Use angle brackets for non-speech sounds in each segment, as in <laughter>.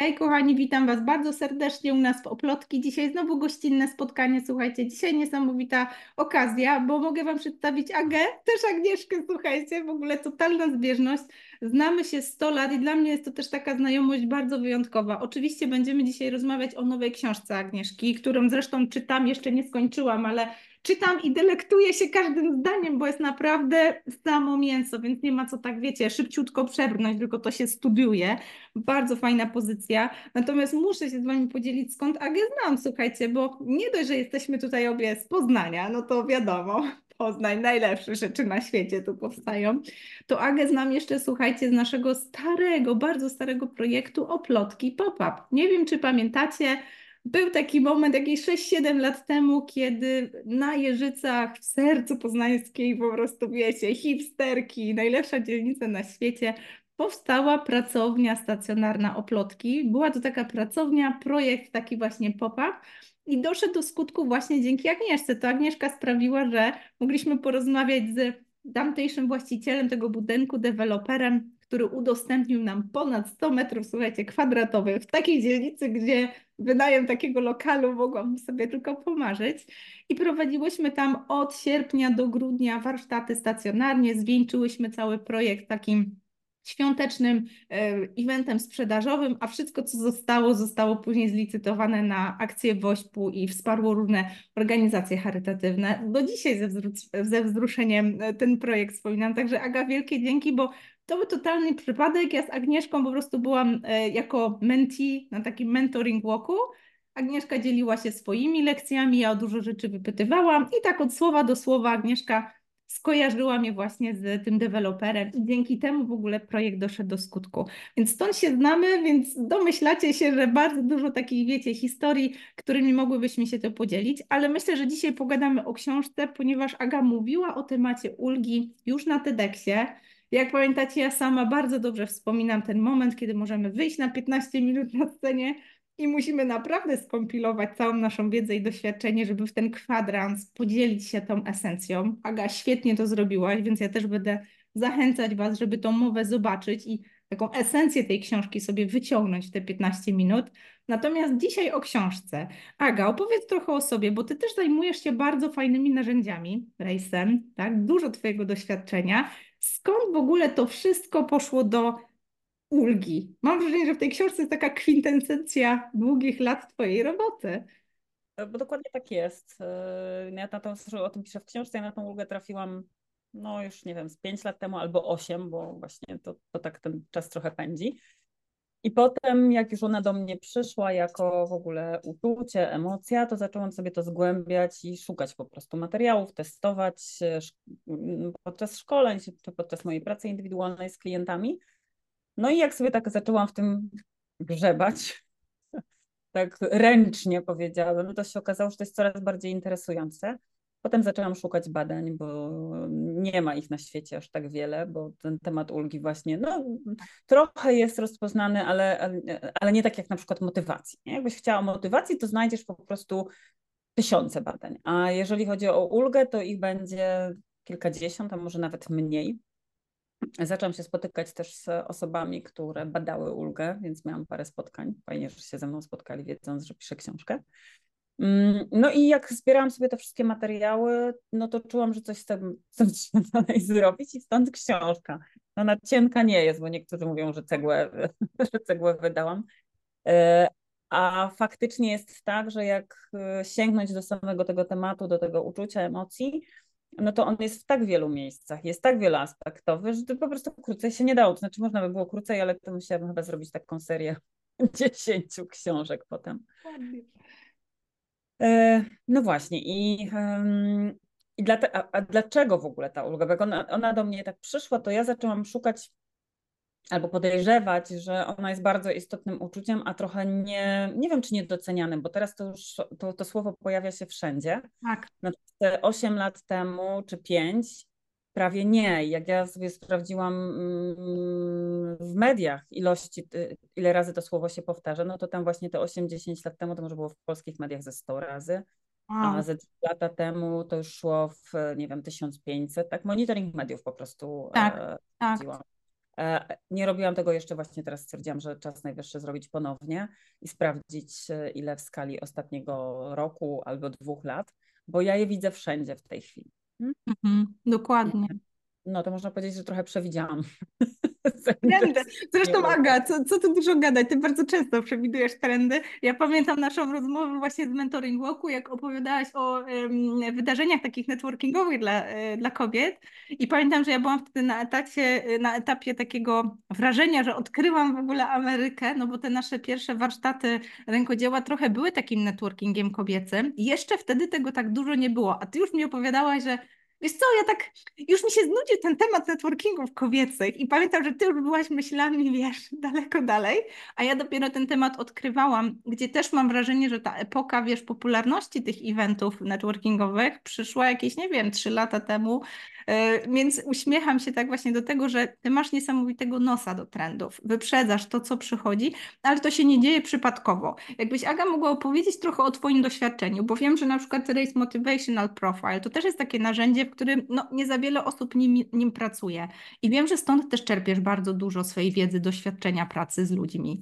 Hej kochani, witam Was bardzo serdecznie u nas w Oplotki. Dzisiaj znowu gościnne spotkanie. Słuchajcie, dzisiaj niesamowita okazja, bo mogę Wam przedstawić Agę, też Agnieszkę, słuchajcie, w ogóle totalna zbieżność. Znamy się 100 lat i dla mnie jest to też taka znajomość bardzo wyjątkowa. Oczywiście będziemy dzisiaj rozmawiać o nowej książce Agnieszki, którą zresztą czytam, jeszcze nie skończyłam, ale czytam i delektuję się każdym zdaniem, bo jest naprawdę samo mięso, więc nie ma co tak, wiecie, szybciutko przebrnąć, tylko to się studiuje. Bardzo fajna pozycja. Natomiast muszę się z Wami podzielić, skąd Agę znam, słuchajcie, bo nie dość, że jesteśmy tutaj obie z Poznania, no to wiadomo, Poznań, najlepsze rzeczy na świecie tu powstają. To Agę znam jeszcze, słuchajcie, z naszego starego, bardzo starego projektu Oplotki Pop-Up. Nie wiem, czy pamiętacie, był taki moment jakieś 6-7 lat temu, kiedy na Jeżycach, w sercu poznańskiej, po prostu wiecie, hipsterki, najlepsza dzielnica na świecie, powstała pracownia stacjonarna Oplotki. Była to taka pracownia, projekt taki właśnie pop-up i doszedł do skutku właśnie dzięki Agnieszce. To Agnieszka sprawiła, że mogliśmy porozmawiać z tamtejszym właścicielem tego budynku, deweloperem, który udostępnił nam ponad 100 metrów, słuchajcie, kwadratowych w takiej dzielnicy, gdzie wynajem takiego lokalu mogłam sobie tylko pomarzyć. I prowadziłyśmy tam od sierpnia do grudnia warsztaty stacjonarnie, zwieńczyłyśmy cały projekt takim świątecznym e, eventem sprzedażowym, a wszystko, co zostało, zostało później zlicytowane na akcje WOŚP-u i wsparło różne organizacje charytatywne. Do dzisiaj ze, wzru- ze wzruszeniem e, ten projekt wspominam. Także Aga, wielkie dzięki, bo to był totalny przypadek. Ja z Agnieszką po prostu byłam e, jako mentee na takim mentoring walku. Agnieszka dzieliła się swoimi lekcjami, ja o dużo rzeczy wypytywałam i tak od słowa do słowa Agnieszka skojarzyła mnie właśnie z tym deweloperem i dzięki temu w ogóle projekt doszedł do skutku. Więc stąd się znamy, więc domyślacie się, że bardzo dużo takich, wiecie, historii, którymi mogłybyśmy się to podzielić, ale myślę, że dzisiaj pogadamy o książce, ponieważ Aga mówiła o temacie ulgi już na TEDxie. Jak pamiętacie, ja sama bardzo dobrze wspominam ten moment, kiedy możemy wyjść na 15 minut na scenie i musimy naprawdę skompilować całą naszą wiedzę i doświadczenie, żeby w ten kwadrans podzielić się tą esencją. Aga, świetnie to zrobiłaś, więc ja też będę zachęcać Was, żeby tą mowę zobaczyć i taką esencję tej książki sobie wyciągnąć w te 15 minut. Natomiast dzisiaj o książce. Aga, opowiedz trochę o sobie, bo Ty też zajmujesz się bardzo fajnymi narzędziami, rejsem, tak? Dużo Twojego doświadczenia. Skąd w ogóle to wszystko poszło do ulgi? Mam wrażenie, że w tej książce jest taka kwintesencja długich lat Twojej roboty. E, bo dokładnie tak jest. E, ja na to, o tym piszę w książce, ja na tą ulgę trafiłam no już nie wiem, z 5 lat temu albo 8, bo właśnie to, to tak ten czas trochę pędzi. I potem, jak już ona do mnie przyszła jako w ogóle uczucie, emocja, to zaczęłam sobie to zgłębiać i szukać po prostu materiałów, testować podczas szkoleń czy podczas mojej pracy indywidualnej z klientami. No i jak sobie tak zaczęłam w tym grzebać, <laughs> tak ręcznie powiedziałabym, to się okazało, że to jest coraz bardziej interesujące. Potem zaczęłam szukać badań, bo nie ma ich na świecie aż tak wiele, bo ten temat ulgi właśnie, no trochę jest rozpoznany, ale, ale, nie tak jak na przykład motywacji. Nie? Jakbyś chciała motywacji, to znajdziesz po prostu tysiące badań, a jeżeli chodzi o ulgę, to ich będzie kilkadziesiąt, a może nawet mniej. Zaczęłam się spotykać też z osobami, które badały ulgę, więc miałam parę spotkań. Fajnie, że się ze mną spotkali, wiedząc, że piszę książkę. Mm, no i jak zbierałam sobie te wszystkie materiały, no to czułam, że coś z tym <laughs> chcę dalej zrobić i stąd książka. Ona cienka nie jest, bo niektórzy mówią, że cegłę, <laughs> że cegłę wydałam. E, a faktycznie jest tak, że jak e, sięgnąć do samego tego tematu, do tego uczucia, emocji, no to on jest w tak wielu miejscach, jest tak wieloaspektowy, że to po prostu krócej się nie dało. To znaczy można by było krócej, ale to musiałabym chyba zrobić taką serię <laughs> dziesięciu książek potem. E, no właśnie i, i dla a, a, dlaczego w ogóle ta ulga? Jak ona, ona do mnie tak przyszła, to ja zaczęłam szukać albo podejrzewać, że ona jest bardzo istotnym uczuciem, a trochę nie, nie wiem czy niedocenianym, bo teraz to już to, to słowo pojawia się wszędzie. Tak. Natomiast 8 lat temu czy 5 Prawie nie. Jak ja sobie sprawdziłam mm, w mediach ilości, y, ile razy to słowo się powtarza, no to tam właśnie te 8-10 lat temu to może było w polskich mediach ze 100 razy, wow. a ze 3 lata temu to już szło w, nie wiem, 1500. Tak, monitoring mediów po prostu tak, e, tak. E, nie robiłam tego jeszcze, właśnie teraz stwierdziłam, że czas najwyższy zrobić ponownie i sprawdzić, e, ile w skali ostatniego roku albo dwóch lat, bo ja je widzę wszędzie w tej chwili. Mhm, dokładnie. No to można powiedzieć, że trochę przewidziałam. <laughs> Trendy. <laughs> Zresztą Aga, co, co tu dużo gadać, ty bardzo często przewidujesz trendy. Ja pamiętam naszą rozmowę właśnie z Mentoring Walku, jak opowiadałaś o um, wydarzeniach takich networkingowych dla, e, dla kobiet. I pamiętam, że ja byłam wtedy na etapie, na etapie takiego wrażenia, że odkryłam w ogóle Amerykę, no bo te nasze pierwsze warsztaty rękodzieła trochę były takim networkingiem kobiecym. I jeszcze wtedy tego tak dużo nie było, a ty już mi opowiadałaś, że Wiesz co, ja tak, już mi się znudził ten temat networkingów kobiecych i pamiętam, że ty już byłaś myślami, wiesz, daleko dalej, a ja dopiero ten temat odkrywałam, gdzie też mam wrażenie, że ta epoka, wiesz, popularności tych eventów networkingowych przyszła jakieś, nie wiem, trzy lata temu, E, więc uśmiecham się tak właśnie do tego, że ty masz niesamowitego nosa do trendów, wyprzedzasz to, co przychodzi, ale to się nie dzieje przypadkowo. Jakbyś Aga mogła opowiedzieć trochę o twoim doświadczeniu, bo wiem, że na przykład Race Motivational Profile to też jest takie narzędzie, w którym no, nie za wiele osób nim, nim pracuje. I wiem, że stąd też czerpiesz bardzo dużo swojej wiedzy, doświadczenia pracy z ludźmi.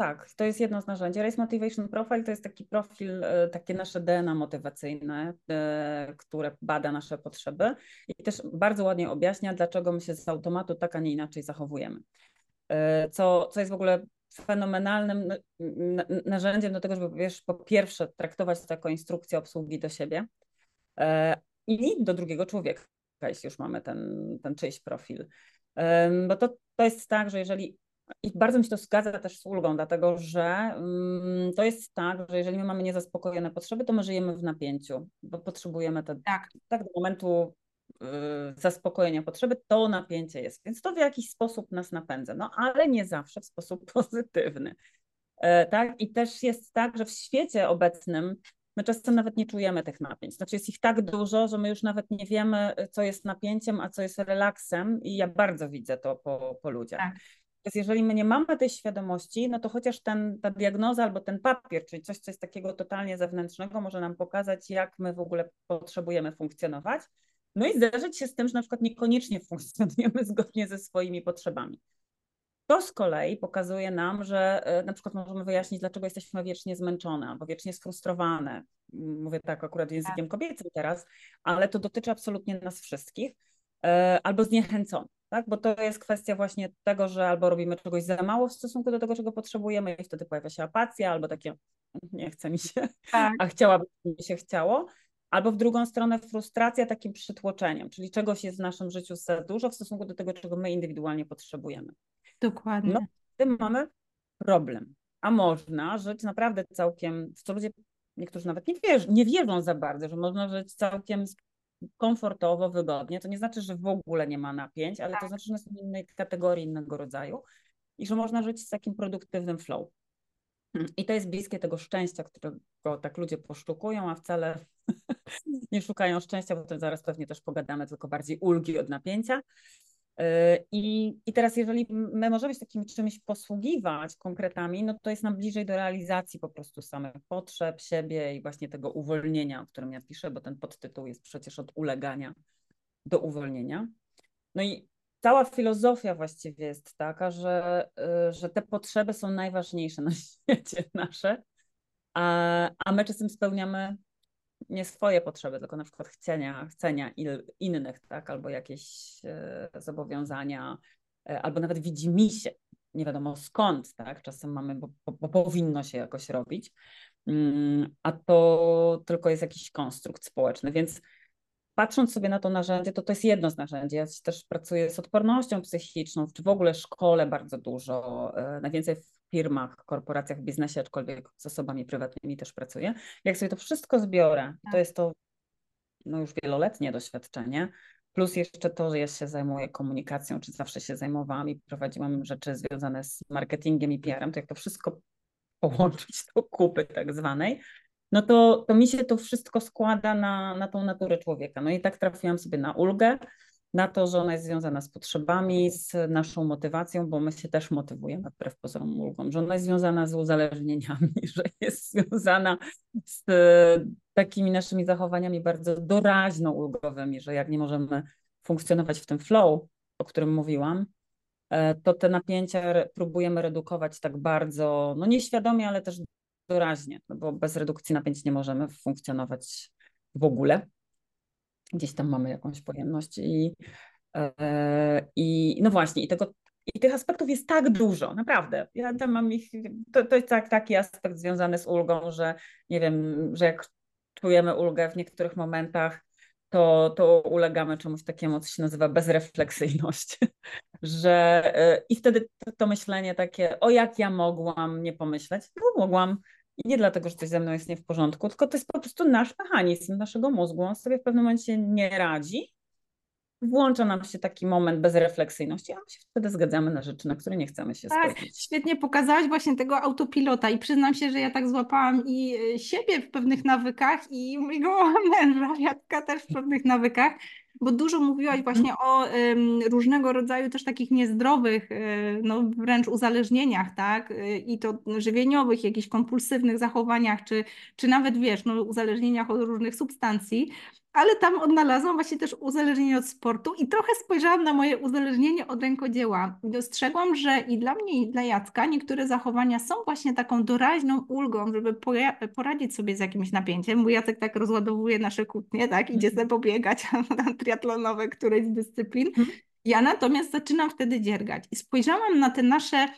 Tak, to jest jedno z narzędzi. Race Motivation Profile to jest taki profil, e, takie nasze DNA motywacyjne, e, które bada nasze potrzeby i też bardzo ładnie objaśnia, dlaczego my się z automatu tak, a nie inaczej zachowujemy. E, co, co jest w ogóle fenomenalnym narzędziem do tego, żeby wiesz, po pierwsze traktować to jako instrukcję obsługi do siebie i do drugiego człowieka, jeśli już mamy ten, ten czyjś profil. Bo to, to jest tak, że jeżeli i bardzo mi się to zgadza też z ulgą, dlatego że mm, to jest tak, że jeżeli my mamy niezaspokojone potrzeby, to my żyjemy w napięciu, bo potrzebujemy te, tak. tak do momentu y, zaspokojenia potrzeby, to napięcie jest. Więc to w jakiś sposób nas napędza, no ale nie zawsze w sposób <laughs> pozytywny. E, tak? I też jest tak, że w świecie obecnym my czasem nawet nie czujemy tych napięć. Znaczy jest ich tak dużo, że my już nawet nie wiemy, co jest napięciem, a co jest relaksem i ja bardzo widzę to po, po ludziach. Tak. Więc jeżeli my nie mamy tej świadomości, no to chociaż ten, ta diagnoza albo ten papier, czyli coś, co jest takiego totalnie zewnętrznego, może nam pokazać, jak my w ogóle potrzebujemy funkcjonować. No i zderzyć się z tym, że na przykład niekoniecznie <laughs> funkcjonujemy zgodnie ze swoimi potrzebami. To z kolei pokazuje nam, że e, na przykład możemy wyjaśnić, dlaczego jesteśmy wiecznie zmęczone albo wiecznie sfrustrowane. Mówię tak akurat językiem tak. kobiecym teraz, ale to dotyczy absolutnie nas wszystkich E, albo zniechęcony, tak? Bo to jest kwestia właśnie tego, że albo robimy czegoś za mało w stosunku do tego, czego potrzebujemy i wtedy pojawia się apatia albo takie nie chce mi się, tak. a chciałaby mi się chciało, albo w drugą stronę frustracja takim przytłoczeniem, czyli czegoś jest w naszym życiu za dużo w stosunku do tego, czego my indywidualnie potrzebujemy. Dokładnie. No, w tym mamy problem. A można żyć naprawdę całkiem, w co ludzie, niektórzy nawet nie wierzą, nie wierzą za bardzo, że można żyć całkiem komfortowo, wygodnie. To nie znaczy, że w ogóle nie ma napięć, ale to tak. znaczy, że są innej kategorii, innego rodzaju i że można żyć z takim produktywnym flow. I to jest bliskie tego szczęścia, którego tak ludzie posztukują, a wcale <laughs> nie szukają szczęścia, bo to zaraz pewnie też pogadamy, tylko bardziej ulgi od napięcia. Y, I, I teraz, jeżeli my możemy się takim czymś posługiwać konkretami, no to jest nam bliżej do realizacji po prostu samych potrzeb siebie i właśnie tego uwolnienia, o którym ja piszę, bo ten podtytuł jest przecież od ulegania do uwolnienia. No i cała filozofia właściwie jest taka, że, y, że te potrzeby są najważniejsze na <laughs> świecie nasze, a, a my czasem spełniamy nie swoje potrzeby, tylko na przykład chcenia, chcenia innych, tak, albo jakieś e, zobowiązania, e, albo nawet widzi się, nie wiadomo skąd, tak, czasem mamy, bo, bo powinno się jakoś robić, mm, a to tylko jest jakiś konstrukt społeczny, więc patrząc sobie na to narzędzie, to to jest jedno z narzędzi. Ja też pracuję z odpornością psychiczną, czy w ogóle szkole bardzo dużo, e, najwięcej w firmach, korporacjach, w biznesie, aczkolwiek z osobami prywatnymi też pracuję. Jak sobie to wszystko zbiorę, to tak. jest to no już wieloletnie doświadczenie, plus jeszcze to, że ja się zajmuję komunikacją, czy zawsze się zajmowałam i prowadziłam rzeczy związane z marketingiem i PR-em, to jak to wszystko połączyć do kupy tak zwanej, no to, to mi się to wszystko składa na, na tą naturę człowieka. No i tak trafiłam sobie na ulgę, na to, że ona jest związana z potrzebami, z naszą motywacją, bo my się też motywujemy wbrew pozorom ulgą, że ona jest związana z uzależnieniami, <laughs> że jest związana z e, takimi naszymi zachowaniami bardzo doraźno ulgowymi, że jak nie możemy funkcjonować w tym flow, o którym mówiłam, e, to te napięcia próbujemy redukować tak bardzo, no nieświadomie, ale też doraźnie, no bo bez redukcji napięć nie możemy funkcjonować w ogóle. Gdzieś tam mamy jakąś pojemność i, e, i no właśnie, i tego i tych aspektów jest tak dużo, naprawdę. Ja tam mam ich, to, to jest tak, taki aspekt związany z ulgą, że nie wiem, że jak czujemy ulgę w niektórych momentach, to, to ulegamy czemuś takiemu, co się nazywa bezrefleksyjność. <laughs> że yy, i wtedy to, to, myślenie takie, o jak ja mogłam nie pomyśleć, no mogłam. I nie dlatego, że coś ze mną jest nie w porządku, tylko to jest po prostu nasz mechanizm naszego mózgu. On sobie w pewnym momencie nie radzi włącza nam się taki moment bezrefleksyjności, a my się wtedy zgadzamy na rzeczy, na które nie chcemy się tak, zgodzić. Świetnie pokazałaś właśnie tego autopilota i przyznam się, że ja tak złapałam i e, siebie w pewnych nawykach i mojego <laughs> męża, Jacka też w pewnych nawykach, bo dużo mówiłaś Mhm. właśnie o um, różnego rodzaju też takich niezdrowych, e, no wręcz uzależnieniach, tak? E, I to żywieniowych, jakichś kompulsywnych zachowaniach, czy, czy nawet wiesz, no uzależnieniach od różnych substancji ale tam odnalazłam właśnie też uzależnienie od sportu i trochę spojrzałam na moje uzależnienie od rękodzieła. Dostrzegłam, że i dla mnie, i dla Jacka niektóre zachowania są właśnie taką doraźną ulgą, żeby poradzić sobie z jakimś napięciem. Mój Jacek tak rozładowuje nasze kłótnie, tak, idzie sobie pobiegać <laughs> na triatlonowe któreś z dyscyplin. Mhm. Ja natomiast zaczynam wtedy dziergać i spojrzałam na te nasze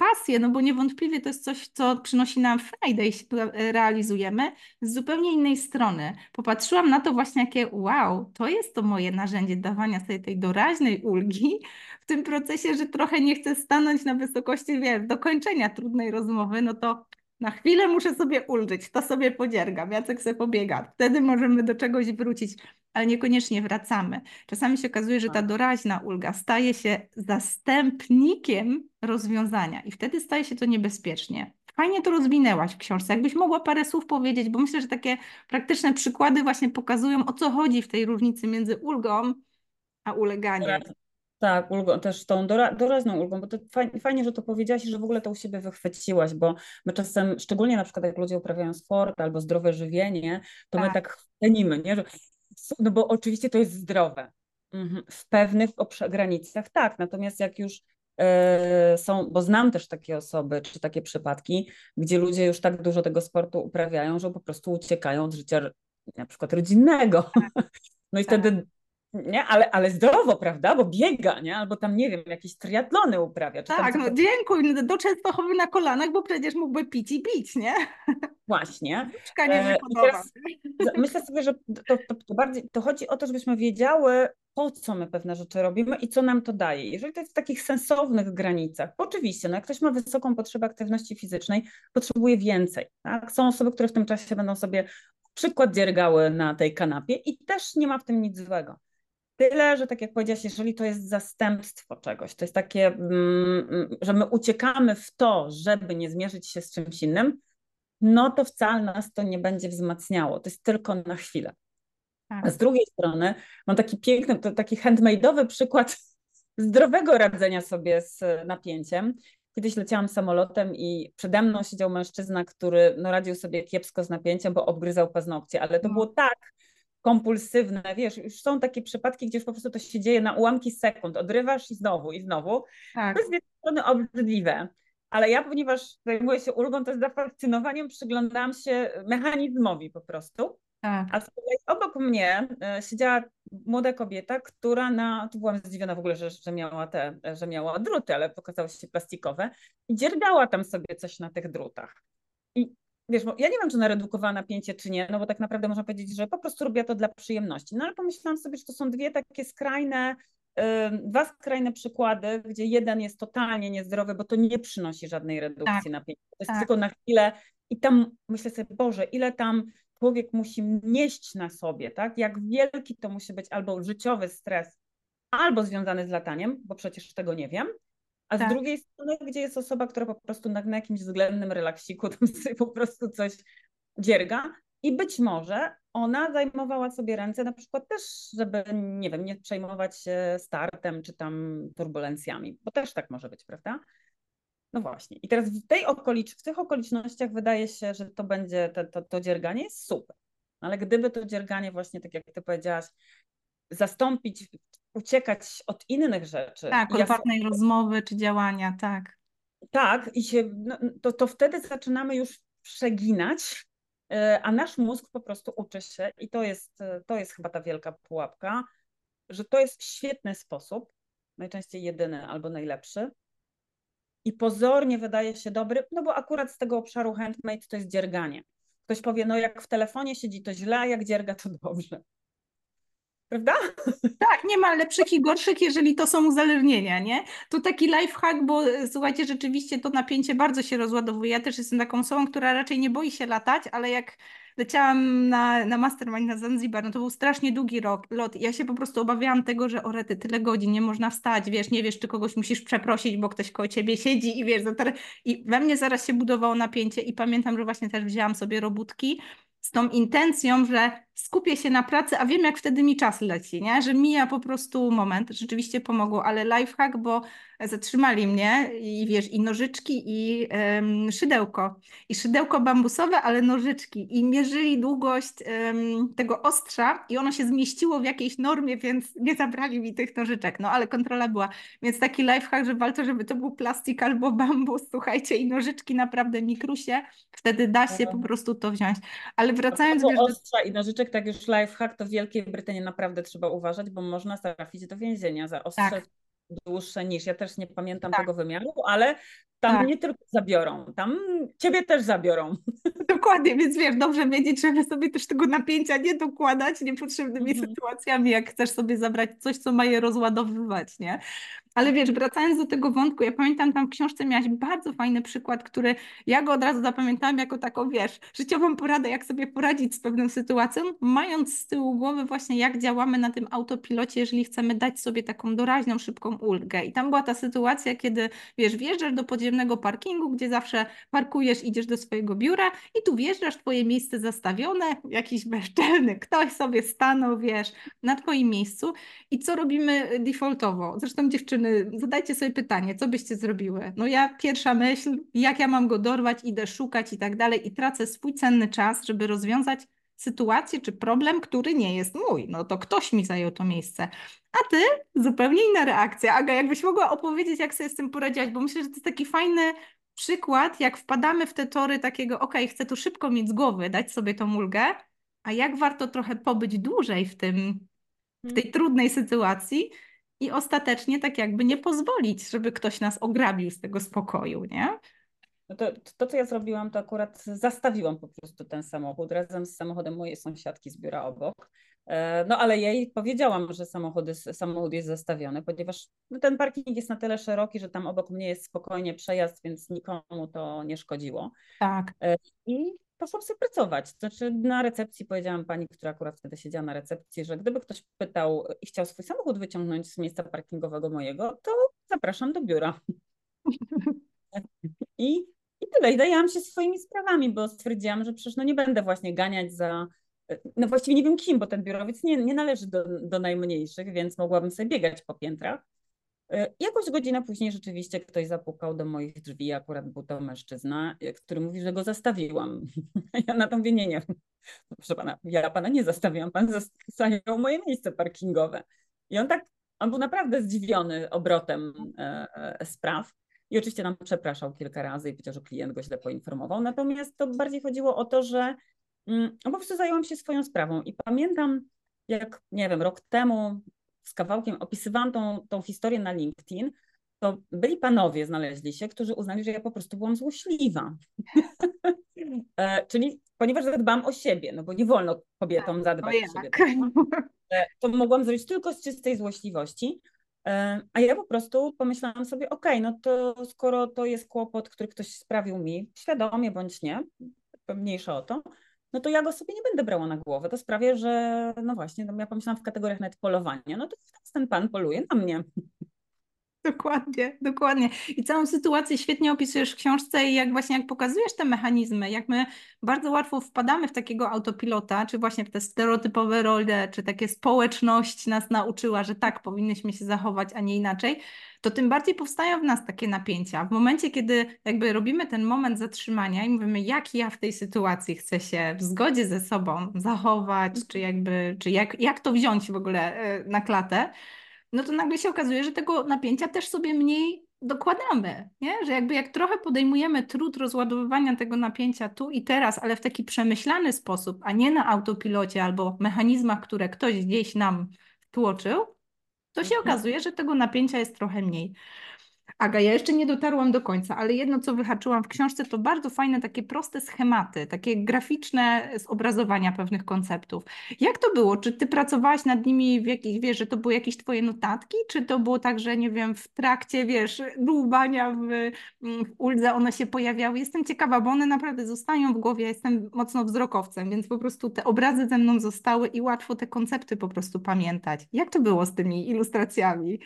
pasję, no bo niewątpliwie to jest coś, co przynosi nam frajdę realizujemy z zupełnie innej strony. Popatrzyłam na to właśnie, jakie wow, to jest to moje narzędzie dawania sobie tej doraźnej ulgi w tym procesie, że trochę nie chcę stanąć na wysokości, wiesz, dokończenia trudnej rozmowy, no to na chwilę muszę sobie ulżyć, to sobie podziergam, Jacek sobie pobiega. Wtedy możemy do czegoś wrócić, ale niekoniecznie wracamy. Czasami się okazuje, że ta tak. doraźna ulga staje się zastępnikiem rozwiązania i wtedy staje się to niebezpiecznie. Fajnie to rozwinęłaś w książce. Jakbyś mogła parę słów powiedzieć, bo myślę, że takie praktyczne przykłady właśnie pokazują, o co chodzi w tej różnicy między ulgą a uleganiem. Tak, ulgą, też tą dora, doraźną ulgą, bo to fajnie, fajnie, że to powiedziałaś i że w ogóle to u siebie wychwyciłaś, bo my czasem, szczególnie na przykład jak ludzie uprawiają sport albo zdrowe żywienie, to tak. my tak cenimy, nie? Że, no bo oczywiście to jest zdrowe. Mhm. W pewnych granicach tak, natomiast jak już yy, są, bo znam też takie osoby, czy takie przypadki, gdzie ludzie już tak dużo tego sportu uprawiają, że po prostu uciekają od życia na przykład rodzinnego. Tak. <laughs> No i wtedy tak nie? Ale, ale zdrowo, prawda? Bo biega, nie? Albo tam, nie wiem, jakieś triatlony uprawia. tak, no dziękuję. No, do Częstochowy na kolanach, bo przecież mógłby pić i pić, nie? Właśnie. nie e, podoba. myślę sobie, że to, to, to, bardziej, to chodzi o to, żebyśmy wiedziały, po co my pewne rzeczy robimy i co nam to daje. Jeżeli to jest w takich sensownych granicach, oczywiście, no jak ktoś ma wysoką potrzebę aktywności fizycznej, potrzebuje więcej. Tak? Są osoby, które w tym czasie będą sobie przykład dziergały na tej kanapie i też nie ma w tym nic złego. Tyle, że tak jak powiedziałaś, jeżeli to jest zastępstwo czegoś, to jest takie, mm, mm, że my uciekamy w to, żeby nie zmierzyć się z czymś innym, no to wcale nas to nie będzie wzmacniało. To jest tylko na chwilę. Tak. A z drugiej strony mam taki piękny, to taki handmade'owy przykład <laughs> zdrowego radzenia sobie z napięciem. Kiedyś leciałam samolotem i przede mną siedział mężczyzna, który no, radził sobie kiepsko z napięciem, bo obgryzał paznokcie, ale to no. było tak kompulsywne, wiesz, już są takie przypadki, gdzie po prostu to się dzieje na ułamki sekund, odrywasz i znowu, i znowu. Tak. To jest z jednej strony obrzydliwe, ale ja, ponieważ zajmuję się ulgą, to z zafascynowaniem przyglądałam się mechanizmowi po prostu. Tak. A obok mnie e, siedziała młoda kobieta, która na, tu byłam zdziwiona w ogóle, że, że, miała te, że miała druty, ale pokazały się plastikowe i dziergała tam sobie coś na tych drutach. I wiesz, ja nie wiem, czy naredukowała napięcie, czy nie, no bo tak naprawdę można powiedzieć, że po prostu robię to dla przyjemności. No ale pomyślałam sobie, że to są dwie takie skrajne, dwa skrajne przykłady, gdzie jeden jest totalnie niezdrowy, bo to nie przynosi żadnej redukcji tak, napięcia. To jest tak. tylko na chwilę i tam myślę sobie, Boże, ile tam człowiek musi nieść na sobie, tak? Jak wielki to musi być albo życiowy stres, albo związany z lataniem, bo przecież tego nie wiem, a tak. z drugiej strony, gdzie jest osoba, która po prostu na, na jakimś względnym relaksiku tam <laughs> sobie po prostu coś dzierga i być może ona zajmowała sobie ręce na przykład też, żeby, nie wiem, nie przejmować się startem czy tam turbulencjami, bo też tak może być, prawda? No właśnie. I teraz w, tej okolicz, w tych okolicznościach wydaje się, że to będzie, to, to, to dzierganie jest super. Ale gdyby to dzierganie właśnie, tak jak ty powiedziałaś, zastąpić, uciekać od innych rzeczy. Tak, od ważnej rozmowy czy działania, tak. Tak, i się, no, to, to wtedy zaczynamy już przeginać, e, a nasz mózg po prostu uczy się i to jest, to jest chyba ta wielka pułapka, że to jest świetny sposób, najczęściej jedyny albo najlepszy, i pozornie wydaje się dobry, no bo akurat z tego obszaru handmade to jest dzierganie. Ktoś powie, no jak w telefonie siedzi to źle, a jak dzierga to dobrze. Prawda? Tak, nie ma lepszych i gorszych, jeżeli to są uzależnienia, nie? To taki lifehack, bo e, słuchajcie, rzeczywiście to napięcie bardzo się rozładowuje. Ja też jestem taką osobą, która raczej nie boi się latać, ale jak leciałam na, na mastermind na Zanzibar, no to był strasznie długi rok, lot. Ja się po prostu obawiałam tego, że o rety, tyle godzin, nie można wstać, wiesz, nie wiesz, czy kogoś musisz przeprosić, bo ktoś koło ciebie siedzi i wiesz, i we mnie zaraz się budowało napięcie i pamiętam, że właśnie też wzięłam sobie robótki z tą intencją, że skupię się na pracy, a wiem, jak wtedy mi czas leci, nie? że mija po prostu moment. Rzeczywiście pomogło, ale lifehack, bo zatrzymali mnie i wiesz, i nożyczki, i um, szydełko. I szydełko bambusowe, ale nożyczki. I mierzyli długość um, tego ostrza i ono się zmieściło w jakiejś normie, więc nie zabrali mi tych nożyczek. No ale kontrola była. Więc taki lifehack, że walczę, żeby to był plastik albo bambus, słuchajcie, i nożyczki naprawdę mikrusie. Wtedy da się po prostu to wziąć. Ale wracając... Wiesz, ostrza i nożyczek, tak już lifehack, to w Wielkiej Brytanii naprawdę trzeba uważać, bo można trafić do więzienia za ostrze tak dłuższe niż. Ja też nie pamiętam tak. tego wymiaru, ale tam tak. nie tylko zabiorą, tam ciebie też zabiorą. <laughs> Dokładnie, więc wiesz, dobrze wiedzieć, żeby sobie też tego napięcia nie dokładać niepotrzebnymi -hmm. sytuacjami, jak chcesz sobie zabrać coś, co ma je rozładowywać, nie? Ale wiesz, wracając do tego wątku, ja pamiętam tam w książce miałaś bardzo fajny przykład, który ja go od razu zapamiętałam jako taką, wiesz, życiową poradę, jak sobie poradzić z pewną sytuacją, mając z tyłu głowy właśnie, jak działamy na tym autopilocie, jeżeli chcemy dać sobie taką doraźną, szybką ulgę. I tam była ta sytuacja, kiedy, wiesz, wjeżdżasz do podziemnego parkingu, gdzie zawsze parkujesz, idziesz do swojego biura i tu wjeżdżasz, twoje miejsce zastawione, jakiś bezczelny <laughs> ktoś sobie stanął, wiesz, na twoim miejscu i co robimy defaultowo? Zresztą dziewczyny zadajcie sobie pytanie, co byście zrobiły? No ja pierwsza myśl, jak ja mam go dorwać, idę szukać i tak dalej i tracę swój cenny czas, żeby rozwiązać sytuację czy problem, który nie jest mój. No to ktoś mi zajął to miejsce. A ty zupełnie inna reakcja. Aga, jakbyś mogła opowiedzieć, jak sobie z tym poradziłaś, bo myślę, że to jest taki fajny przykład, jak wpadamy w te tory takiego, ok, chcę tu szybko mieć z głowy, dać sobie tą ulgę, a jak warto trochę pobyć dłużej w tym, w tej trudnej sytuacji, i ostatecznie tak jakby nie pozwolić, żeby ktoś nas ograbił z tego spokoju, nie? No to, to, co ja zrobiłam, to akurat zastawiłam po prostu ten samochód razem z samochodem mojej sąsiadki z biura obok. E, no ale jej powiedziałam, że samochód jest, samochód jest zastawiony, ponieważ no, ten parking jest na tyle szeroki, że tam obok mnie jest spokojnie przejazd, więc nikomu to nie szkodziło. Tak. E, I poszłam sobie pracować. Znaczy na recepcji powiedziałam pani, która akurat wtedy siedziała na recepcji, że gdyby ktoś pytał i chciał swój samochód wyciągnąć z miejsca parkingowego mojego, to zapraszam do biura. I, i tyle. I dajałam się swoimi sprawami, bo stwierdziłam, że przecież no nie będę właśnie ganiać za no właściwie nie wiem kim, bo ten biurowiec nie, nie należy do, do najmniejszych, więc mogłabym sobie biegać po piętrach. E, jakoś godzinę później rzeczywiście ktoś zapukał do moich drzwi, akurat był to mężczyzna, e, który mówi, że go zastawiłam. <laughs> Ja na to mówię, nie, nie, proszę pana, ja pana nie zastawiłam, pan zajął moje miejsce parkingowe. I on tak, on był naprawdę zdziwiony obrotem e, spraw. I oczywiście nam przepraszał kilka razy i powiedział, że klient go źle poinformował. Natomiast to bardziej chodziło o to, że mm, po prostu zajęłam się swoją sprawą. I pamiętam, jak, nie wiem, rok temu z kawałkiem opisywałam tą, tą historię na LinkedIn, to byli panowie, znaleźli się, którzy uznali, że ja po prostu byłam złośliwa. <laughs> e, czyli ponieważ zadbam o siebie, no bo nie wolno kobietom tak, zadbać o siebie. <laughs> E, to mogłam zrobić tylko z czystej złośliwości. E, a ja po prostu pomyślałam sobie, okay, no to skoro to jest kłopot, który ktoś sprawił mi, świadomie bądź nie, mniejsza o to, no to ja go sobie nie będę brała na głowę. To sprawia, że no właśnie, no ja pomyślałam w kategoriach nawet polowania, no to ten pan poluje na mnie. Dokładnie, dokładnie. I całą sytuację świetnie opisujesz w książce i jak właśnie jak pokazujesz te mechanizmy, jak my bardzo łatwo wpadamy w takiego autopilota, czy właśnie w te stereotypowe role, czy takie społeczność nas nauczyła, że tak powinnyśmy się zachować, a nie inaczej, to tym bardziej powstają w nas takie napięcia. W momencie, kiedy jakby robimy ten moment zatrzymania i mówimy, jak ja w tej sytuacji chcę się w zgodzie ze sobą zachować, czy jakby, czy jak, jak to wziąć w ogóle e, na klatę, no to nagle się okazuje, że tego napięcia też sobie mniej dokładamy, nie? Że jakby jak trochę podejmujemy trud rozładowywania tego napięcia tu i teraz, ale w taki przemyślany sposób, a nie na autopilocie albo mechanizmach, które ktoś gdzieś nam wtłoczył, to się Mhm. okazuje, że tego napięcia jest trochę mniej. Aga, ja jeszcze nie dotarłam do końca, ale jedno, co wyhaczyłam w książce, to bardzo fajne, takie proste schematy, takie graficzne zobrazowania pewnych konceptów. Jak to było? Czy ty pracowałaś nad nimi w jakich, wiesz, że to były jakieś twoje notatki, czy to było tak, że nie wiem, w trakcie, wiesz, dłubania w, w uldze one się pojawiały? Jestem ciekawa, bo one naprawdę zostają w głowie, jestem mocno wzrokowcem, więc po prostu te obrazy ze mną zostały i łatwo te koncepty po prostu pamiętać. Jak to było z tymi ilustracjami?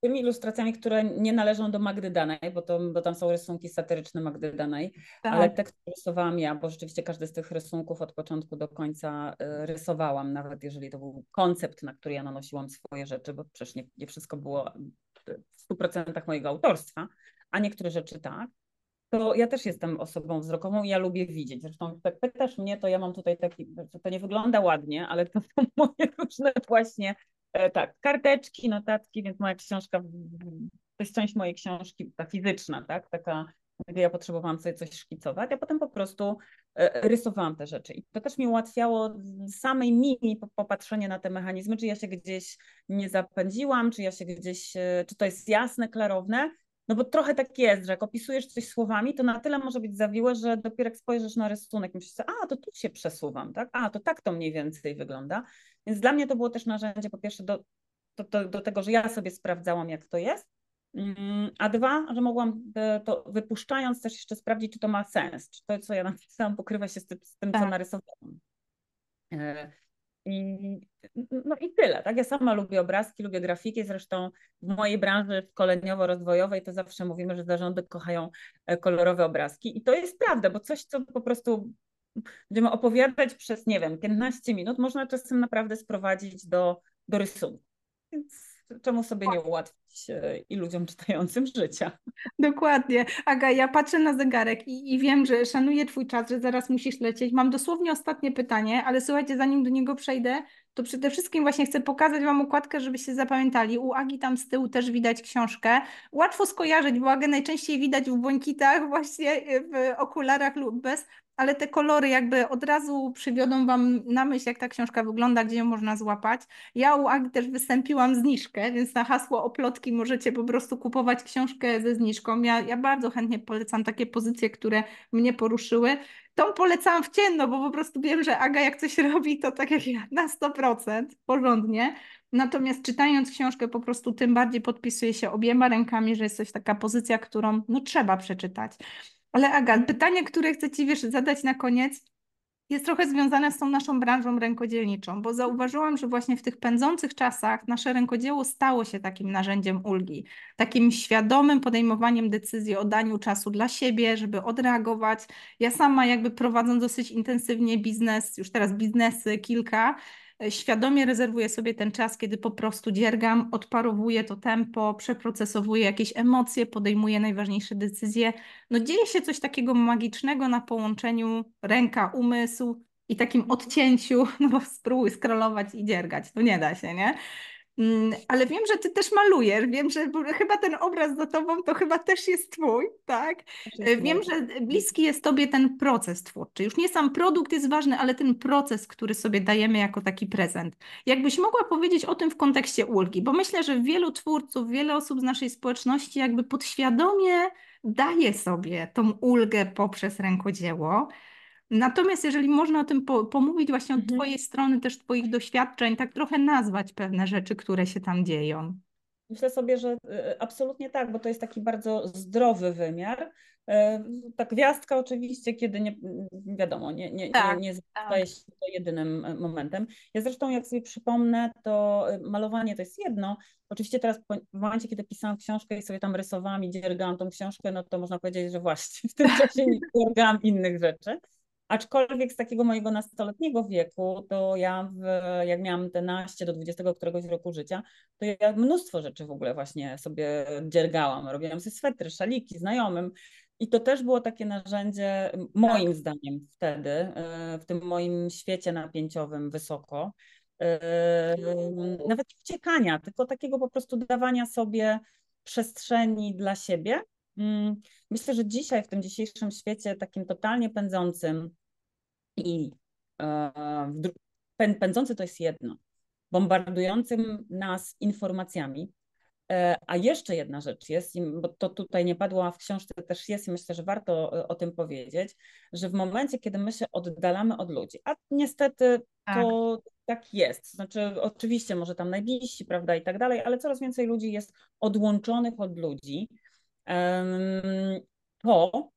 Tymi ilustracjami, które nie należą do Magdy Danej, bo, to, bo tam są rysunki satyryczne Magdy Danej, Tak. ale te, które rysowałam ja, bo rzeczywiście każdy z tych rysunków od początku do końca y, rysowałam, nawet jeżeli to był koncept, na który ja nanosiłam swoje rzeczy, bo przecież nie, nie wszystko było w 100% mojego autorstwa, a niektóre rzeczy tak. To ja też jestem osobą wzrokową i ja lubię widzieć. Zresztą jak pytasz mnie, to ja mam tutaj taki, to nie wygląda ładnie, ale to są <laughs> moje różne właśnie tak, karteczki, notatki, więc moja książka, to jest część mojej książki, ta fizyczna, tak, taka, gdzie ja potrzebowałam sobie coś szkicować, a potem po prostu e, rysowałam te rzeczy. I to też mi ułatwiało samej mi popatrzenie na te mechanizmy, czy ja się gdzieś nie zapędziłam, czy ja się gdzieś, e, czy to jest jasne, klarowne, no bo trochę tak jest, że jak opisujesz coś słowami, to na tyle może być zawiłe, że dopiero jak spojrzysz na rysunek, myślisz a to tu się przesuwam, tak? A to tak to mniej więcej wygląda. Więc dla mnie to było też narzędzie po pierwsze do, do, do, do tego, że ja sobie sprawdzałam, jak to jest, mm, a dwa, że mogłam e, to wypuszczając też jeszcze sprawdzić, czy to ma sens, czy to, co ja napisałam, pokrywa się z tym, z tym co tak. narysowałam. I, no i tyle, tak? Ja sama lubię obrazki, lubię grafiki, zresztą w mojej branży szkoleniowo-rozwojowej to zawsze mówimy, że zarządy kochają e, kolorowe obrazki i to jest prawda, bo coś, co po prostu będziemy opowiadać przez, nie wiem, 15 minut, można czasem naprawdę sprowadzić do, do rysunku. Więc czemu sobie nie ułatwić e, i ludziom czytającym życia? Dokładnie. Aga, ja patrzę na zegarek i, i wiem, że szanuję Twój czas, że zaraz musisz lecieć. Mam dosłownie ostatnie pytanie, ale słuchajcie, zanim do niego przejdę, to przede wszystkim właśnie chcę pokazać Wam układkę, żebyście zapamiętali. U Agi tam z tyłu też widać książkę. Łatwo skojarzyć, bo Agę najczęściej widać w błękitach, właśnie w okularach lub bez, ale te kolory jakby od razu przywiodą Wam na myśl, jak ta książka wygląda, gdzie ją można złapać. Ja u Agi też wystąpiłam zniżkę, więc na hasło oplotki możecie po prostu kupować książkę ze zniżką. Ja, ja bardzo chętnie polecam takie pozycje, które mnie poruszyły. Tą polecam w ciemno, bo po prostu wiem, że Aga jak coś robi, to tak jak ja, na 100%, porządnie. Natomiast czytając książkę po prostu tym bardziej podpisuje się obiema rękami, że jest coś taka pozycja, którą no, trzeba przeczytać. Ale Aga, pytanie, które chcę Ci wiesz, zadać na koniec, jest trochę związane z tą naszą branżą rękodzielniczą, bo zauważyłam, że właśnie w tych pędzących czasach nasze rękodzieło stało się takim narzędziem ulgi, takim świadomym podejmowaniem decyzji o daniu czasu dla siebie, żeby odreagować. Ja sama jakby prowadząc dosyć intensywnie biznes, już teraz biznesy kilka, świadomie rezerwuję sobie ten czas, kiedy po prostu dziergam, odparowuję to tempo, przeprocesowuję jakieś emocje, podejmuję najważniejsze decyzje. No dzieje się coś takiego magicznego na połączeniu ręka, umysł i takim odcięciu, <laughs> no bo spróbuj scrollować i dziergać, to nie da się, nie? Mm, ale wiem, że ty też malujesz. Wiem, że chyba ten obraz za tobą to chyba też jest twój, tak? Wiem, że bliski jest tobie ten proces twórczy. Już nie sam produkt jest ważny, ale ten proces, który sobie dajemy jako taki prezent. Jakbyś mogła powiedzieć o tym w kontekście ulgi, bo myślę, że wielu twórców, wiele osób z naszej społeczności jakby podświadomie daje sobie tą ulgę poprzez rękodzieło. Natomiast jeżeli można o tym po, pomówić właśnie od mhm. Twojej strony, też Twoich doświadczeń, tak trochę nazwać pewne rzeczy, które się tam dzieją. Myślę sobie, że e, absolutnie tak, bo to jest taki bardzo zdrowy wymiar. E, ta gwiazdka oczywiście, kiedy nie, wiadomo, nie, nie, Tak, nie, nie tak. staje się to jedynym e, momentem. Ja zresztą, jak sobie przypomnę, to malowanie to jest jedno. Oczywiście teraz w momencie, kiedy pisałam książkę i sobie tam rysowałam i dziergałam tą książkę, no to można powiedzieć, że właśnie w tym czasie nie <laughs> dziergałam innych rzeczy. Aczkolwiek z takiego mojego nastoletniego wieku, to ja w, jak miałam te naście do 20 któregoś roku życia, to ja mnóstwo rzeczy w ogóle właśnie sobie dziergałam. Robiłam sobie swetry, szaliki znajomym. I to też było takie narzędzie, moim tak. zdaniem wtedy, e, w tym moim świecie napięciowym wysoko, e, nawet uciekania, tylko takiego po prostu dawania sobie przestrzeni dla siebie, myślę, że dzisiaj, w tym dzisiejszym świecie takim totalnie pędzącym i e, pędzący to jest jedno, bombardującym nas informacjami, e, a jeszcze jedna rzecz jest, bo to tutaj nie padło, a w książce też jest i myślę, że warto e, o tym powiedzieć, że w momencie, kiedy my się oddalamy od ludzi, a niestety tak. to tak jest, znaczy oczywiście może tam najbliżsi, prawda, i tak dalej, ale coraz więcej ludzi jest odłączonych od ludzi, to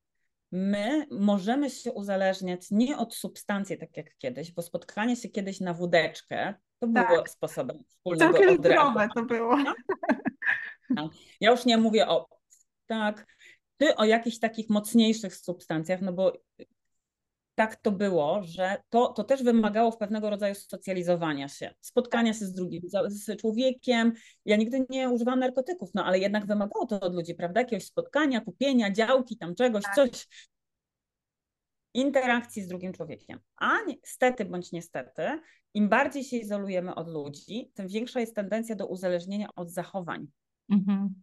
my możemy się uzależniać nie od substancji, tak jak kiedyś, bo spotkanie się kiedyś na wódeczkę to tak. było sposobem wspólnego Całkiem to było. Tak. Ja już nie mówię o tak, ty o jakichś takich mocniejszych substancjach, no bo tak to było, że to, to też wymagało w pewnego rodzaju socjalizowania się, spotkania się z drugim, z człowiekiem. Ja nigdy nie używałam narkotyków, no ale jednak wymagało to od ludzi, prawda? Jakiegoś spotkania, kupienia, działki, tam czegoś, tak. coś. Interakcji z drugim człowiekiem. A niestety bądź niestety, im bardziej się izolujemy od ludzi, tym większa jest tendencja do uzależnienia od zachowań. Mhm.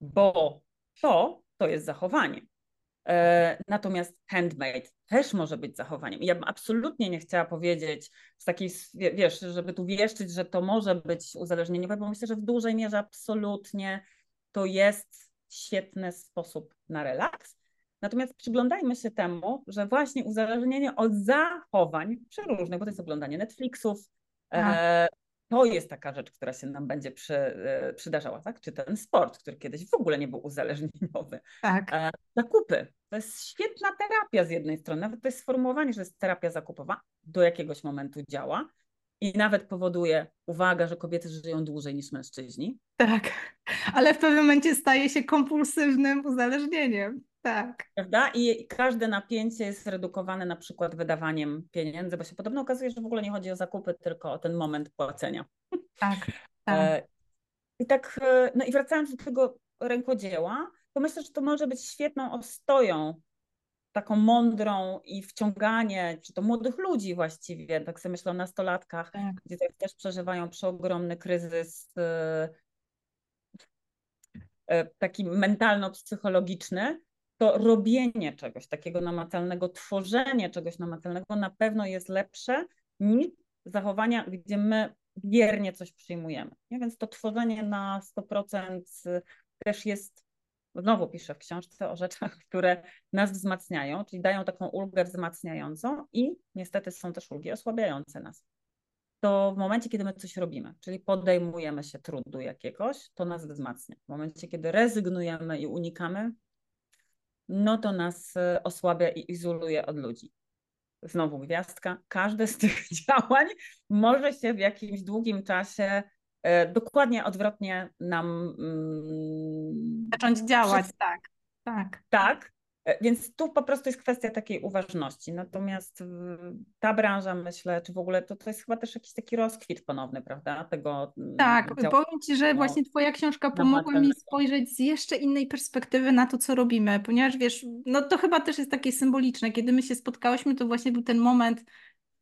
Bo to, to jest zachowanie. E, natomiast handmade też może być zachowaniem. Ja bym absolutnie nie chciała powiedzieć z takiej, wiesz, żeby tu wieszczyć, że to może być uzależnieniowe, bo myślę, że w dużej mierze absolutnie to jest świetny sposób na relaks. Natomiast przyglądajmy się temu, że właśnie uzależnienie od zachowań przeróżnych, bo to jest oglądanie Netflixów, e, to jest taka rzecz, która się nam będzie przy, e, przydarzała, tak? Czy ten sport, który kiedyś w ogóle nie był uzależnieniowy. Tak. E, zakupy. To jest świetna terapia z jednej strony. Nawet to jest sformułowanie, że jest terapia zakupowa, do jakiegoś momentu działa i nawet powoduje, uwaga, że kobiety żyją dłużej niż mężczyźni. Tak, ale w pewnym momencie staje się kompulsywnym uzależnieniem. Tak. Prawda? I każde napięcie jest redukowane na przykład wydawaniem pieniędzy, bo się podobno okazuje, że w ogóle nie chodzi o zakupy, tylko o ten moment płacenia. Tak. <laughs> tak. E, I tak, e, no i wracając do tego rękodzieła, to myślę, że to może być świetną ostoją, taką mądrą i wciąganie, czy to młodych ludzi właściwie, tak sobie myślę o nastolatkach, tak. gdzie też przeżywają przeogromny kryzys e, taki mentalno-psychologiczny, to robienie czegoś takiego namacalnego, tworzenie czegoś namacalnego na pewno jest lepsze niż zachowania, gdzie my biernie coś przyjmujemy. Nie? Więc to tworzenie na 100% też jest, znowu piszę w książce o rzeczach, <laughs> które nas wzmacniają, czyli dają taką ulgę wzmacniającą i niestety są też ulgi osłabiające nas. To w momencie, kiedy my coś robimy, czyli podejmujemy się trudu jakiegoś, to nas wzmacnia. W momencie, kiedy rezygnujemy i unikamy, no to nas e, osłabia i izoluje od ludzi. Znowu gwiazdka. Każde z <laughs> tych działań może się w jakimś długim czasie e, dokładnie odwrotnie nam mm, zacząć działać, tak. Tak. Tak, więc tu po prostu jest kwestia takiej uważności. Natomiast ta branża, myślę, czy w ogóle to, to jest chyba też jakiś taki rozkwit ponowny, prawda? Tego mm, tak, powiem Ci, że właśnie Twoja książka pomogła mi spojrzeć z jeszcze innej perspektywy na to, co robimy, ponieważ wiesz, no to chyba też jest takie symboliczne. Kiedy my się spotkałyśmy, to właśnie był ten moment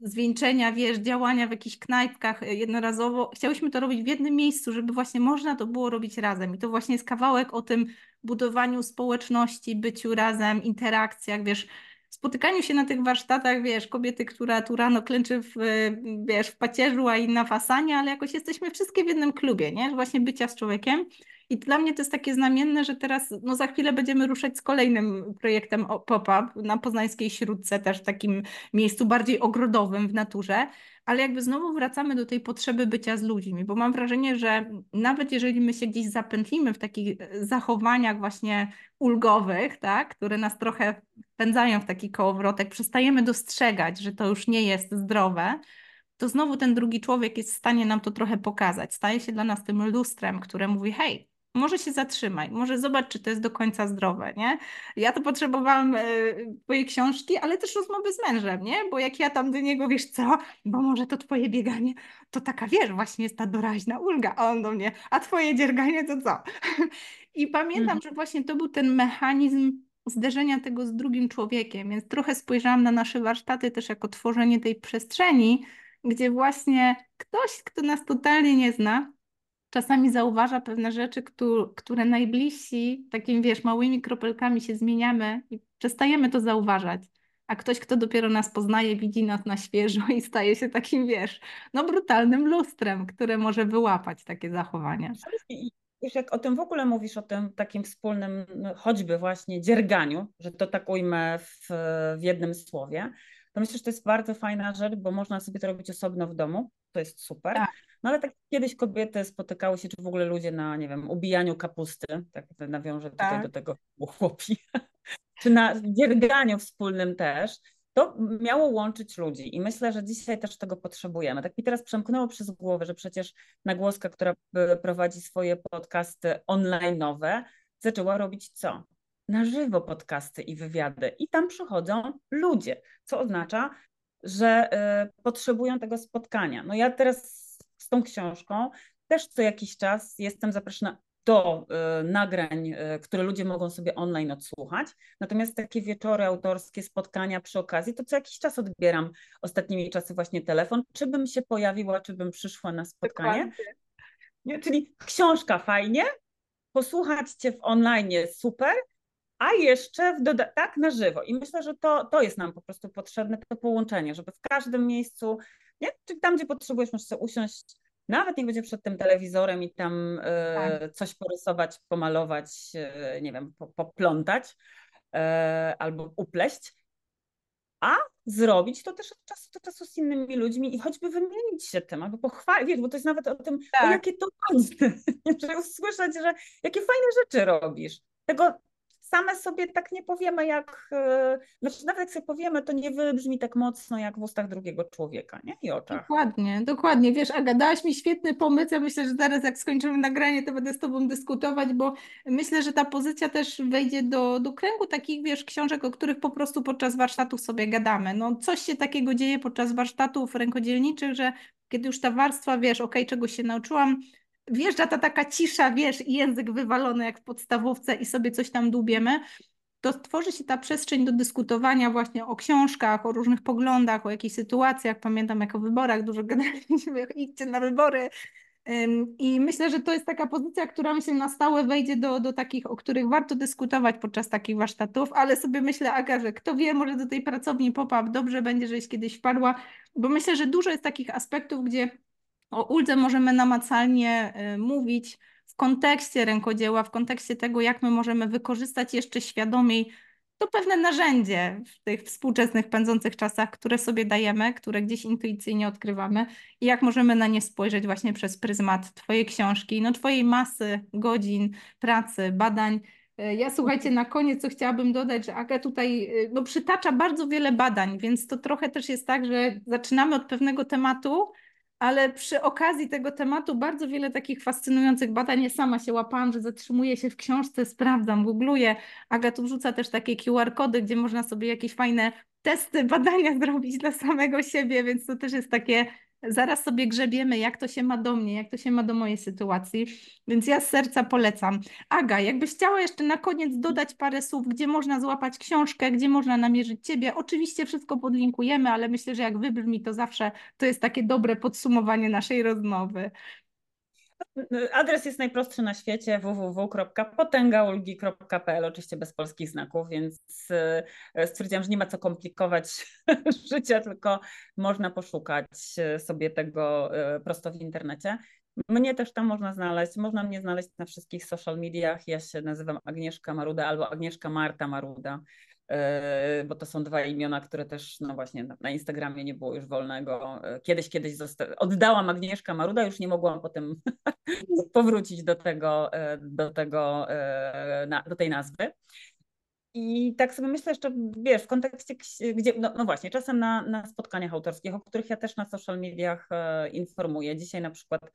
zwieńczenia, wiesz, działania w jakichś knajpkach e, jednorazowo. Chciałyśmy to robić w jednym miejscu, żeby właśnie można to było robić razem. I to właśnie jest kawałek o tym budowaniu społeczności, byciu razem, interakcjach, wiesz, spotykaniu się na tych warsztatach, wiesz, kobiety, która tu rano klęczy w, wiesz, w pacierzu, a inna w asanie, ale jakoś jesteśmy wszystkie w jednym klubie, nie? Właśnie bycia z człowiekiem. I dla mnie to jest takie znamienne, że teraz no za chwilę będziemy ruszać z kolejnym projektem pop-up na Poznańskiej Śródce, też w takim miejscu bardziej ogrodowym w naturze, ale jakby znowu wracamy do tej potrzeby bycia z ludźmi, bo mam wrażenie, że nawet jeżeli my się gdzieś zapętlimy w takich zachowaniach właśnie ulgowych, tak, które nas trochę wpędzają w taki kołowrotek, przestajemy dostrzegać, że to już nie jest zdrowe, to znowu ten drugi człowiek jest w stanie nam to trochę pokazać. Staje się dla nas tym lustrem, które mówi: hej, może się zatrzymaj, może zobacz, czy to jest do końca zdrowe, nie? Ja to potrzebowałam e, twojej książki, ale też rozmowy z mężem, nie? Bo jak ja tam do niego, wiesz co, bo może to twoje bieganie, to taka, wiesz, właśnie jest ta doraźna ulga, a on do mnie, a twoje dzierganie to co? <laughs> I pamiętam, mhm. że właśnie to był ten mechanizm zderzenia tego z drugim człowiekiem, więc trochę spojrzałam na nasze warsztaty też jako tworzenie tej przestrzeni, gdzie właśnie ktoś, kto nas totalnie nie zna, czasami zauważa pewne rzeczy, które najbliżsi, takimi wiesz, małymi kropelkami się zmieniamy i przestajemy to zauważać. A ktoś, kto dopiero nas poznaje, widzi nas na świeżo i staje się takim, wiesz, no brutalnym lustrem, które może wyłapać takie zachowania. Wiesz, jak o tym w ogóle mówisz, o tym takim wspólnym, no, choćby właśnie dzierganiu, że to tak ujmę w, w jednym słowie, to myślę, że to jest bardzo fajna rzecz, bo można sobie to robić osobno w domu, to jest super. Tak. No ale tak kiedyś kobiety spotykały się, czy w ogóle ludzie na, nie wiem, ubijaniu kapusty, tak nawiążę tutaj tak. do tego chłopi, <laughs> czy na dzierganiu wspólnym też, to miało łączyć ludzi i myślę, że dzisiaj też tego potrzebujemy. Tak mi teraz przemknęło przez głowę, że przecież Nagłoska, która prowadzi swoje podcasty online'owe, zaczęła robić co? Na żywo podcasty i wywiady i tam przychodzą ludzie, co oznacza, że y, potrzebują tego spotkania. No ja teraz z tą książką też co jakiś czas jestem zapraszana do y, nagrań, y, które ludzie mogą sobie online odsłuchać. Natomiast takie wieczory autorskie, spotkania przy okazji, to co jakiś czas odbieram ostatnimi czasy właśnie telefon, czy bym się pojawiła, czy bym przyszła na spotkanie. Nie? Czyli książka fajnie, posłuchać Cię w online super, a jeszcze w doda- tak na żywo. I myślę, że to, to jest nam po prostu potrzebne, to połączenie, żeby w każdym miejscu, nie? Czyli tam, gdzie potrzebujesz, możesz sobie usiąść, nawet nie będzie przed tym telewizorem i tam e, tak. coś porysować, pomalować, e, nie wiem, poplątać e, albo upleść, a zrobić to też od czasu do czasu z innymi ludźmi i choćby wymienić się tym, albo pochwalić, wiesz, bo to jest nawet o tym, tak. o jakie to <laughs> ważne, żeby usłyszeć, że jakie fajne rzeczy robisz. Tego same sobie tak nie powiemy, jak, e, znaczy nawet jak sobie powiemy, to nie wybrzmi tak mocno jak w ustach drugiego człowieka, nie? I oczach. Dokładnie, dokładnie. Wiesz, Aga, dałaś mi świetny pomysł. Ja myślę, że zaraz jak skończymy nagranie, to będę z Tobą dyskutować, bo myślę, że ta pozycja też wejdzie do, do kręgu takich, wiesz, książek, o których po prostu podczas warsztatów sobie gadamy. No coś się takiego dzieje podczas warsztatów rękodzielniczych, że kiedy już ta warstwa, wiesz, okej, okay, czegoś się nauczyłam, wjeżdża ta taka cisza, wiesz, i język wywalony jak w podstawówce i sobie coś tam dubiemy, to tworzy się ta przestrzeń do dyskutowania właśnie o książkach, o różnych poglądach, o jakichś sytuacjach. Pamiętam jak o wyborach dużo <laughs> gadaliśmy, idźcie na wybory. I myślę, że to jest taka pozycja, która myślę na stałe wejdzie do, do takich, o których warto dyskutować podczas takich warsztatów, ale sobie myślę, Aga, że kto wie, może do tej pracowni pop-up dobrze będzie, żeś kiedyś wpadła, bo myślę, że dużo jest takich aspektów, gdzie o uldze możemy namacalnie y, mówić w kontekście rękodzieła, w kontekście tego, jak my możemy wykorzystać jeszcze świadomiej to pewne narzędzie w tych współczesnych, pędzących czasach, które sobie dajemy, które gdzieś intuicyjnie odkrywamy i jak możemy na nie spojrzeć właśnie przez pryzmat Twojej książki, no Twojej masy godzin pracy, badań. Y, ja słuchajcie, na koniec co chciałabym dodać, że Aga tutaj y, no, przytacza bardzo wiele badań, więc to trochę też jest tak, że zaczynamy od pewnego tematu, ale przy okazji tego tematu bardzo wiele takich fascynujących badań. Ja sama się łapałam, że zatrzymuję się w książce, sprawdzam, googluję. Aga tu wrzuca też takie QR-kody, gdzie można sobie jakieś fajne testy, badania <laughs> zrobić dla samego siebie, więc to też jest takie zaraz sobie grzebiemy, jak to się ma do mnie, jak to się ma do mojej sytuacji, więc ja z serca polecam. Aga, jakbyś chciała jeszcze na koniec dodać parę słów, gdzie można złapać książkę, gdzie można namierzyć Ciebie, oczywiście wszystko podlinkujemy, ale myślę, że jak wybrzmi to zawsze to jest takie dobre podsumowanie naszej rozmowy. Adres jest najprostszy na świecie www.potęgaulgi.pl, oczywiście bez polskich znaków, więc e, stwierdziłam, że nie ma co komplikować <laughs> życia, tylko można poszukać sobie tego e, prosto w internecie. Mnie też tam można znaleźć. Można mnie znaleźć na wszystkich social mediach. Ja się nazywam Agnieszka Maruda albo Agnieszka Marta Maruda, e, bo to są dwa imiona, które też, no właśnie, na Instagramie nie było już wolnego. E, kiedyś, kiedyś oddałam Agnieszka Maruda, już nie mogłam potem <laughs> powrócić do tego, e, do tego, do tej nazwy. I tak sobie myślę jeszcze, wiesz, w kontekście, gdzie, no, no właśnie, czasem na, na spotkaniach autorskich, o których ja też na social mediach e, informuję. Dzisiaj na przykład e,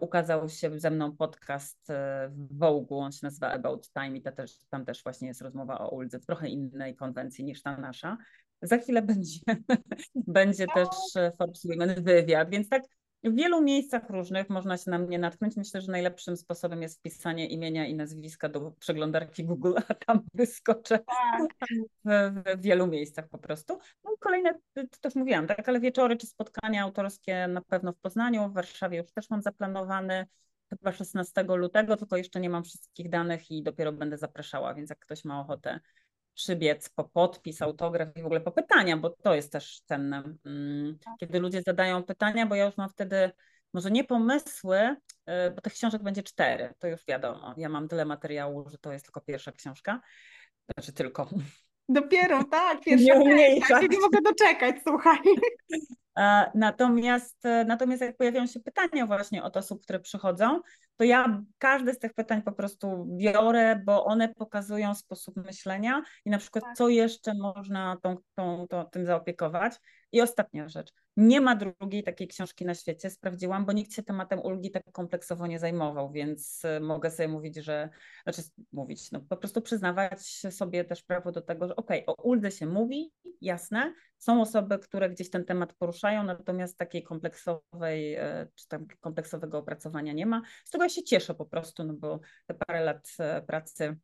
ukazał się ze mną podcast e, w Vogue, on się nazywa About Time i też, tam też właśnie jest rozmowa o Uldze w trochę innej konwencji niż ta nasza. Za chwilę <laughs> będzie, będzie też e, Forbes Women wywiad, więc tak w wielu miejscach różnych można się na mnie natknąć. Myślę, że najlepszym sposobem jest wpisanie imienia i nazwiska do przeglądarki Google, a tam wyskoczę tak. w, w, wielu miejscach po prostu. No i kolejne, to też mówiłam, tak, ale wieczory czy spotkania autorskie na pewno w Poznaniu, w Warszawie już też mam zaplanowany chyba 16 lutego, tylko jeszcze nie mam wszystkich danych i dopiero będę zapraszała, więc jak ktoś ma ochotę przybiec po podpis, autograf i w ogóle po pytania, bo to jest też cenne. Mm, tak. Kiedy ludzie zadają pytania, bo ja już mam wtedy może nie pomysły, y, bo tych książek będzie cztery, to już wiadomo. Ja mam tyle materiału, że to jest tylko pierwsza książka. Znaczy tylko. Dopiero, tak, <laughs> pierwsza. Nie umniejsza. Ja się nie mogę doczekać, słuchaj. <laughs> Natomiast, natomiast jak pojawiają się pytania właśnie od osób, które przychodzą, to ja każde z tych pytań po prostu biorę, bo one pokazują sposób myślenia i na przykład tak. co jeszcze można tą, tą, tą, tym zaopiekować. I ostatnia rzecz. Nie ma drugiej takiej książki na świecie, sprawdziłam, bo nikt się tematem ulgi tak kompleksowo nie zajmował, więc y, mogę sobie mówić, że, znaczy mówić, no po prostu przyznawać sobie też prawo do tego, że okej, okay, o uldze się mówi, jasne, są osoby, które gdzieś ten temat poruszają, natomiast takiej kompleksowej, y, czy tam kompleksowego opracowania nie ma. Z tego ja się cieszę po prostu, no bo te parę lat y, pracy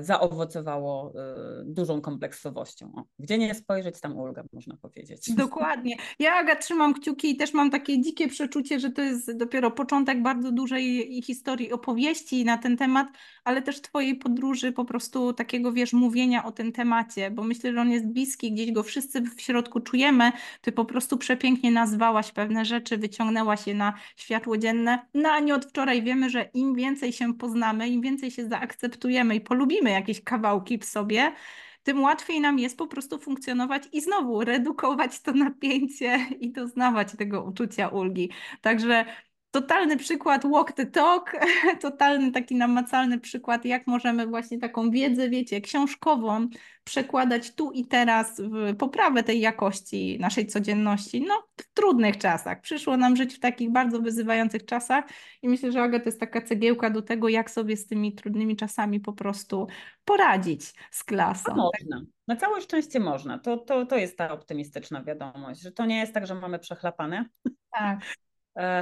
zaowocowało e, dużą kompleksowością. O, gdzie nie spojrzeć, tam ulga, można powiedzieć. <laughs> Dokładnie. Ja, Aga, trzymam kciuki i też mam takie dzikie przeczucie, że to jest dopiero początek bardzo dużej historii, opowieści na ten temat, ale też Twojej podróży, po prostu takiego, wiesz, mówienia o tym temacie, bo myślę, że on jest bliski, gdzieś go wszyscy w środku czujemy. Ty po prostu przepięknie nazwałaś pewne rzeczy, wyciągnęłaś je na światło dzienne. No a nie od wczoraj wiemy, że im więcej się poznamy, im więcej się zaakceptujemy i polubimy jakieś kawałki w sobie, tym łatwiej nam jest po prostu funkcjonować i znowu redukować to <laughs> napięcie i doznawać tego uczucia ulgi. Także totalny przykład walk the talk, <laughs> totalny taki namacalny przykład, jak możemy właśnie taką wiedzę, wiecie, książkową przekładać tu i teraz w poprawę tej jakości naszej codzienności, no w trudnych czasach. Przyszło nam żyć w takich bardzo wyzywających czasach i myślę, że Aga to jest taka cegiełka do tego, jak sobie z tymi trudnymi czasami po prostu poradzić z klasą. Można. Na całe szczęście można. To, to, to jest ta optymistyczna wiadomość, że to nie jest tak, że mamy przechlapane. Tak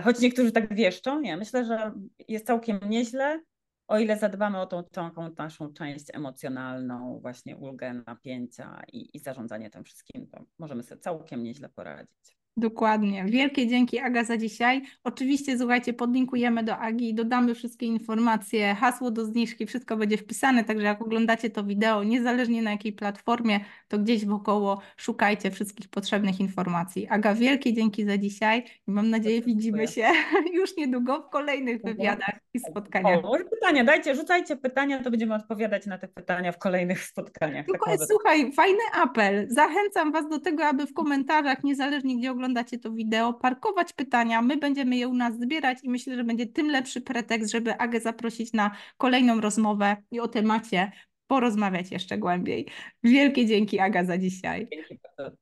choć niektórzy tak wieszczą, nie. Myślę, że jest całkiem nieźle, o ile zadbamy o tą, tą naszą część emocjonalną, właśnie ulgę, napięcia i, i zarządzanie tym wszystkim, to możemy sobie całkiem nieźle poradzić. Dokładnie. Wielkie dzięki Aga za dzisiaj. Oczywiście słuchajcie, podlinkujemy do Agi, dodamy wszystkie informacje, hasło do zniżki, wszystko będzie wpisane, także jak oglądacie to wideo, niezależnie na jakiej platformie, to gdzieś wokoło szukajcie wszystkich potrzebnych informacji. Aga, wielkie dzięki za dzisiaj i mam nadzieję widzimy się <laughs> już niedługo w kolejnych wywiadach i spotkaniach. O, pytania, dajcie, rzucajcie pytania, to będziemy odpowiadać na te pytania w kolejnych spotkaniach. Tylko, tak słuchaj, fajny apel. Zachęcam Was do tego, aby w komentarzach, niezależnie gdzie oglądacie, oglądacie to wideo, parkować pytania. My będziemy je u nas zbierać i myślę, że będzie tym lepszy pretekst, żeby Agę zaprosić na kolejną rozmowę i o temacie porozmawiać jeszcze głębiej. Wielkie dzięki Aga za dzisiaj.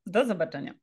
Do zobaczenia.